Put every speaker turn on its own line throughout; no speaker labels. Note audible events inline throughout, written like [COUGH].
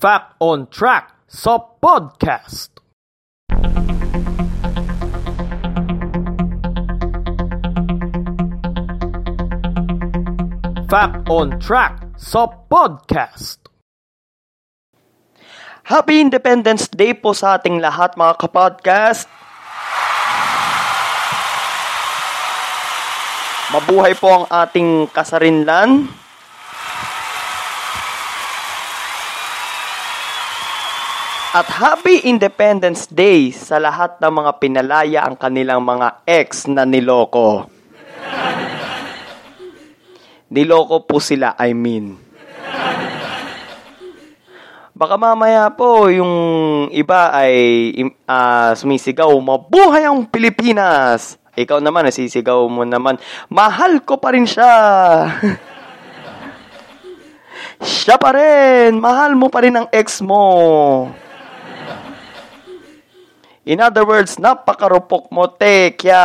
Fact on Track sa podcast. Fact on Track sa podcast.
Happy Independence Day po sa ating lahat mga kapodcast. Mabuhay po ang ating kasarinlan. At Happy Independence Day sa lahat ng mga pinalaya ang kanilang mga ex na niloko. niloko po sila, I mean. Baka mamaya po yung iba ay uh, sumisigaw, mabuhay ang Pilipinas! Ikaw naman, nasisigaw mo naman, mahal ko pa rin siya! [LAUGHS] siya pa rin! Mahal mo pa rin ang ex mo! In other words, napakarupok mo, tekya.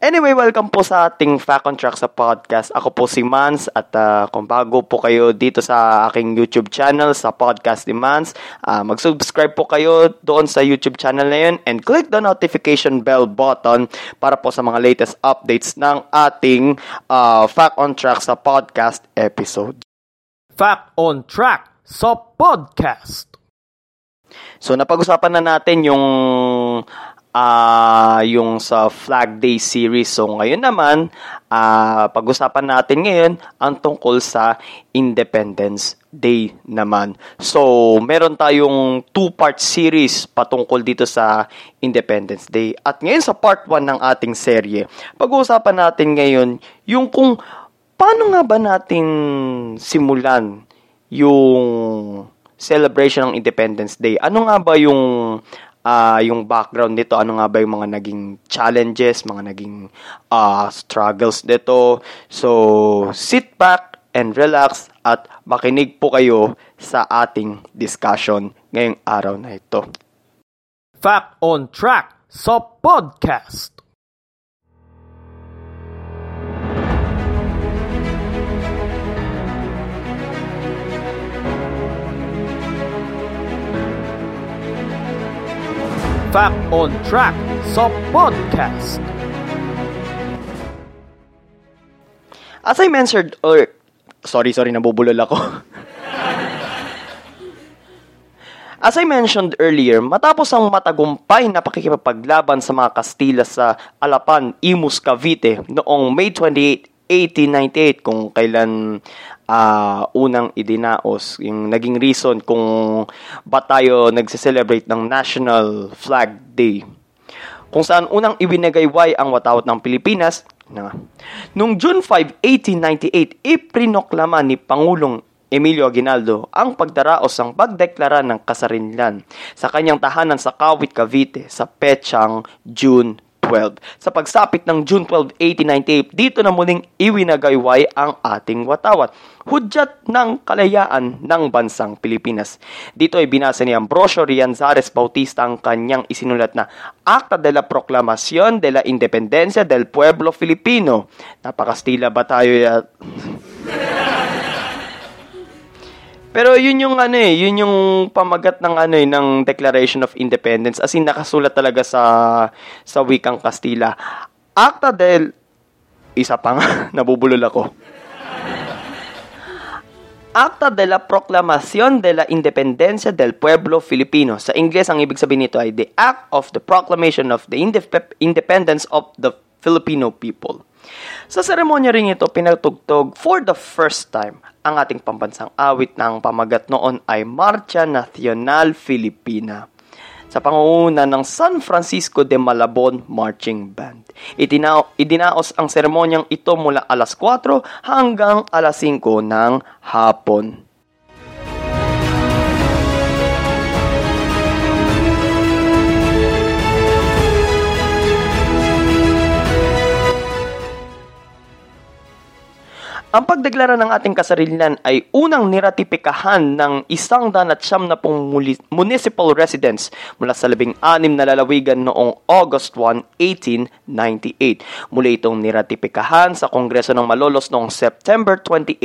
Anyway, welcome po sa ating Fact on Track sa podcast. Ako po si Mans at uh, kung bago po kayo dito sa aking YouTube channel sa Podcast ni Mans, uh, mag-subscribe po kayo doon sa YouTube channel na yun and click the notification bell button para po sa mga latest updates ng ating uh, Fact on Track sa podcast episode.
Fact on Track sa podcast.
So napag-usapan na natin yung uh, yung sa Flag Day series. So ngayon naman, uh, pag-usapan natin ngayon ang tungkol sa Independence Day naman. So, meron tayong two-part series patungkol dito sa Independence Day. At ngayon sa part 1 ng ating serye, pag-uusapan natin ngayon yung kung paano nga ba natin simulan yung celebration ng Independence Day. Ano nga ba yung uh, yung background nito? Ano nga ba yung mga naging challenges, mga naging uh, struggles nito? So, sit back and relax at makinig po kayo sa ating discussion ngayong araw na ito.
Fact on Track sa podcast. Fact on Track sa podcast.
As I mentioned, or sorry, sorry, nabubulol ako. [LAUGHS] As I mentioned earlier, matapos ang matagumpay na pakikipaglaban sa mga Kastila sa Alapan, Imus, Cavite noong May 28, 1898 kung kailan uh, unang idinaos, yung naging reason kung ba't tayo nagse-celebrate ng National Flag Day. Kung saan unang ibinagayway ang watawat ng Pilipinas, na, Noong June 5, 1898, iprinoklama ni Pangulong Emilio Aguinaldo ang pagdaraos ng pagdeklara ng kasarinlan sa kanyang tahanan sa Kawit, Cavite sa petsang June 12. Sa pagsapit ng June 12, 1898, dito na muling iwinagayway ang ating watawat. Hudyat ng kalayaan ng bansang Pilipinas. Dito ay binasa ni Ambrosio Rianzares Bautista ang kanyang isinulat na Acta de la Proclamación de la Independencia del Pueblo Filipino. Napakastila ba tayo? Pero yun yung ano eh, yun yung pamagat ng ano eh, ng Declaration of Independence as in nakasulat talaga sa sa wikang Kastila. Acta del isa pa nga, [LAUGHS] nabubulol ako. Acta de la Proclamación de la Independencia del Pueblo Filipino. Sa Ingles, ang ibig sabihin nito ay The Act of the Proclamation of the Indep- Independence of the Filipino People. Sa seremonya rin ito, pinatugtog for the first time ang ating pambansang awit ng pamagat noon ay Marcha Nacional Filipina sa pangunguna ng San Francisco de Malabon Marching Band. Itinao, idinaos ang seremonyang ito mula alas 4 hanggang alas 5 ng hapon. Ang pagdeklara ng ating kasarilan ay unang niratipikahan ng isang dan at siyam na pong municipal residents mula sa labing anim na lalawigan noong August 1, 1898. Muli itong niratipikahan sa Kongreso ng Malolos noong September 28,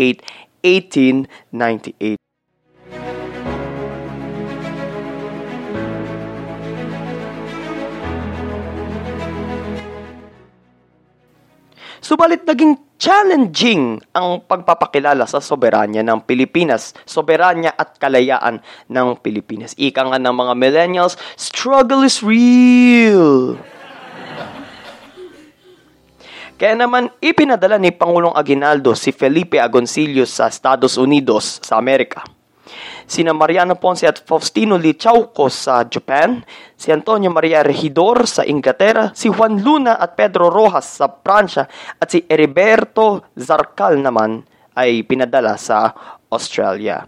1898. Subalit naging challenging ang pagpapakilala sa soberanya ng Pilipinas, soberanya at kalayaan ng Pilipinas. Ika nga ng mga millennials, struggle is real. Kaya naman ipinadala ni Pangulong Aguinaldo si Felipe Agoncillo sa Estados Unidos sa Amerika sina Mariano Ponce at Faustino Lichauco sa Japan, si Antonio Maria Regidor sa Inglaterra, si Juan Luna at Pedro Rojas sa Pransya at si Heriberto Zarcal naman ay pinadala sa Australia.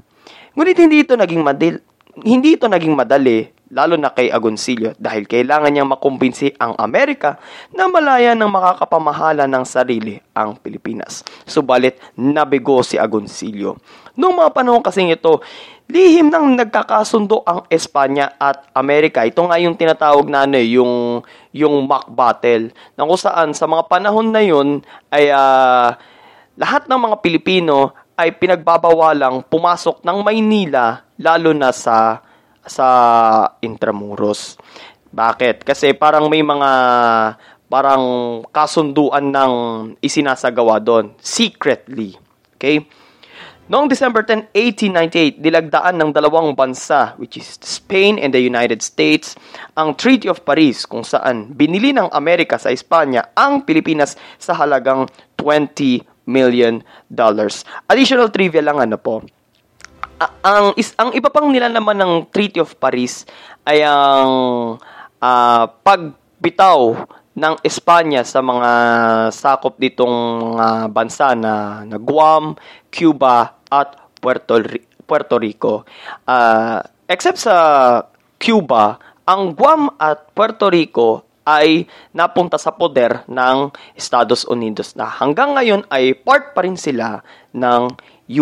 Ngunit hindi ito naging madil hindi ito naging madali lalo na kay Agoncillo dahil kailangan niyang makumbinsi ang Amerika na malaya ng makakapamahala ng sarili ang Pilipinas. Subalit, nabigo si Agoncillo. Noong mga panahon kasing ito, lihim nang nagkakasundo ang Espanya at Amerika. Ito nga yung tinatawag na ano, eh, yung, yung mock battle. Na kung saan sa mga panahon na yun ay uh, lahat ng mga Pilipino ay pinagbabawalang pumasok ng Maynila lalo na sa sa Intramuros. Bakit? Kasi parang may mga parang kasunduan ng isinasagawa doon secretly. Okay? Noong December 10, 1898, dilagdaan ng dalawang bansa, which is Spain and the United States, ang Treaty of Paris kung saan binili ng Amerika sa Espanya ang Pilipinas sa halagang 20 million dollars. Additional trivia lang ano po. Ang is, ang iba pang nila naman ng Treaty of Paris ay ang uh, pagbitaw ng Espanya sa mga sakop ditong uh, bansa na, na Guam, Cuba, at Puerto, Puerto Rico. Uh, except sa Cuba, ang Guam at Puerto Rico ay napunta sa poder ng Estados Unidos na hanggang ngayon ay part pa rin sila ng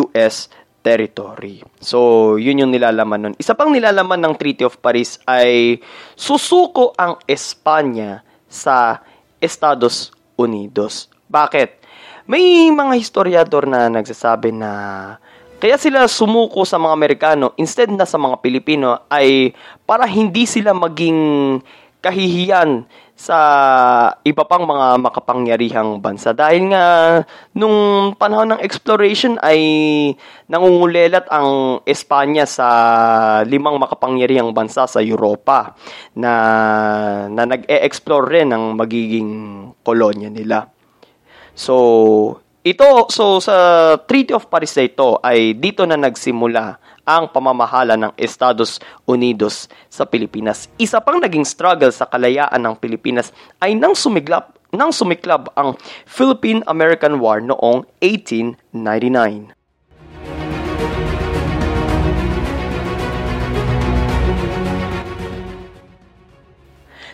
US territory. So, yun yung nilalaman nun. Isa pang nilalaman ng Treaty of Paris ay susuko ang Espanya sa Estados Unidos. Bakit? May mga historiador na nagsasabi na kaya sila sumuko sa mga Amerikano instead na sa mga Pilipino ay para hindi sila maging kahihiyan sa iba pang mga makapangyarihang bansa. Dahil nga, nung panahon ng exploration ay nangungulelat ang Espanya sa limang makapangyarihang bansa sa Europa na, na nag-e-explore rin ng magiging kolonya nila. So, ito, so sa Treaty of Paris na ito ay dito na nagsimula ang pamamahala ng Estados Unidos sa Pilipinas. Isa pang naging struggle sa kalayaan ng Pilipinas ay nang sumiglap nang sumiklab ang Philippine-American War noong 1899.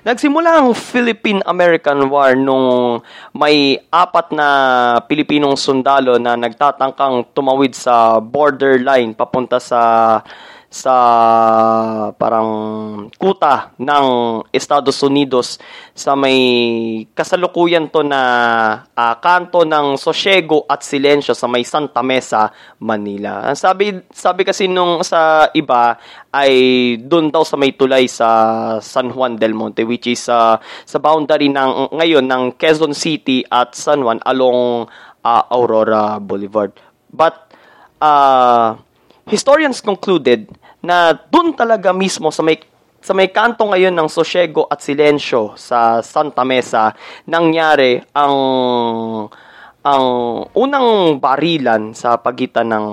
Nagsimula ang Philippine-American War nung may apat na Pilipinong sundalo na nagtatangkang tumawid sa borderline papunta sa sa parang kuta ng Estados Unidos sa may kasalukuyan to na uh, kanto ng Sosiego at Silensyo sa may Santa Mesa, Manila. Sabi sabi kasi nung sa iba ay doon daw sa may tulay sa San Juan del Monte which is uh, sa boundary ng ngayon ng Quezon City at San Juan along uh, Aurora Boulevard. But uh, historians concluded na doon talaga mismo sa may sa may kanto ngayon ng Sosiego at Silensyo sa Santa Mesa nangyari ang ang unang barilan sa pagitan ng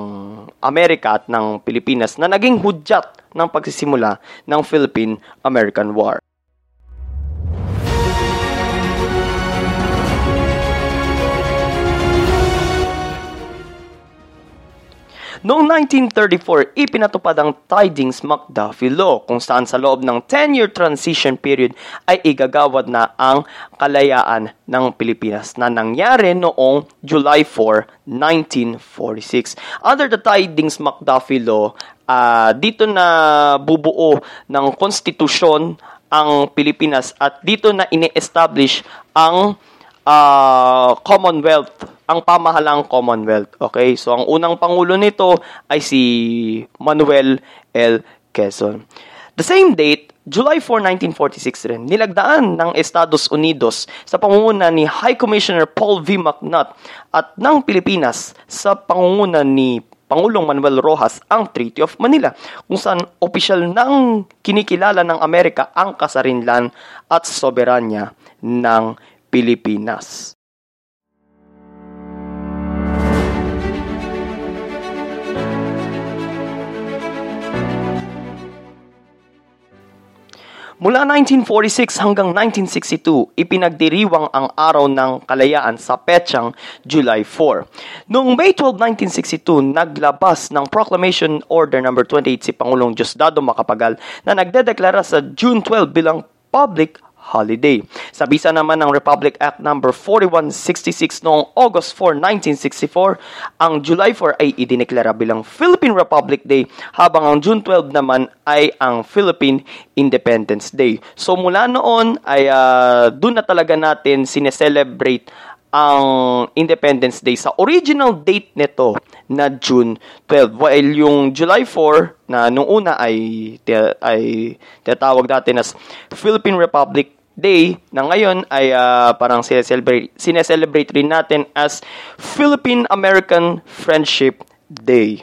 Amerika at ng Pilipinas na naging hudyat ng pagsisimula ng Philippine-American War. Noong 1934, ipinatupad ang Tidings-McDuffie Law kung saan sa loob ng 10-year transition period ay igagawad na ang kalayaan ng Pilipinas na nangyari noong July 4, 1946. Under the Tidings-McDuffie Law, uh, dito na bubuo ng konstitusyon ang Pilipinas at dito na ini-establish ang uh, Commonwealth ang pamahalang Commonwealth. Okay? So, ang unang pangulo nito ay si Manuel L. Quezon. The same date, July 4, 1946 rin, nilagdaan ng Estados Unidos sa pangunguna ni High Commissioner Paul V. McNutt at ng Pilipinas sa pangunguna ni Pangulong Manuel Rojas ang Treaty of Manila kung saan opisyal nang kinikilala ng Amerika ang kasarinlan at soberanya ng Pilipinas. Mula 1946 hanggang 1962, ipinagdiriwang ang Araw ng Kalayaan sa petsang July 4. Noong May 12, 1962, naglabas ng Proclamation Order No. 28 si Pangulong Diosdado Macapagal na nagdedeklara sa June 12 bilang Public holiday. Sa bisa naman ng Republic Act No. 4166 noong August 4, 1964, ang July 4 ay idineklara bilang Philippine Republic Day habang ang June 12 naman ay ang Philippine Independence Day. So mula noon ay uh, doon na talaga natin sineselebrate ang Independence Day sa original date nito na June 12 while yung July 4 na nung una ay ay tinatawag natin as Philippine Republic Day na ngayon ay uh, parang sineselebrate, sineselebrate rin natin as Philippine-American Friendship Day.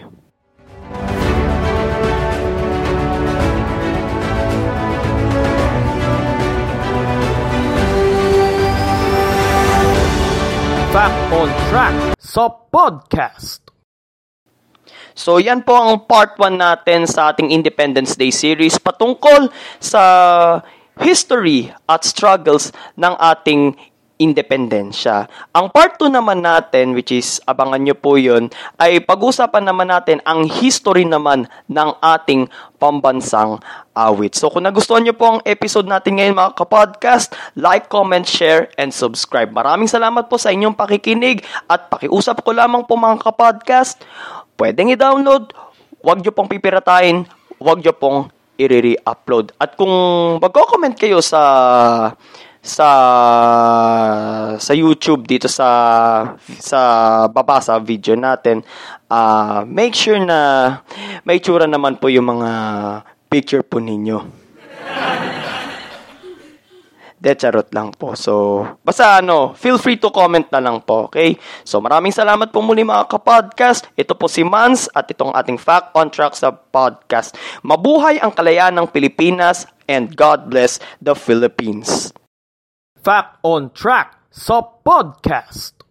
Fact on Track sa podcast.
So yan po ang part 1 natin sa ating Independence Day series patungkol sa history at struggles ng ating independensya. Ang part 2 naman natin, which is abangan nyo po yun, ay pag-usapan naman natin ang history naman ng ating pambansang awit. So kung nagustuhan nyo po ang episode natin ngayon mga kapodcast, like, comment, share, and subscribe. Maraming salamat po sa inyong pakikinig at pakiusap ko lamang po mga kapodcast, pwedeng i-download, huwag nyo pong pipiratahin, huwag nyo pong i-re-upload. At kung magko-comment kayo sa sa sa YouTube dito sa sa baba sa video natin uh, make sure na may tsura naman po yung mga picture po ninyo De, charot lang po. So, basta ano, feel free to comment na lang po, okay? So, maraming salamat po muli mga kapodcast. Ito po si Mans at itong ating Fact on Track sa podcast. Mabuhay ang kalayaan ng Pilipinas and God bless the Philippines.
Fact on Track sa podcast.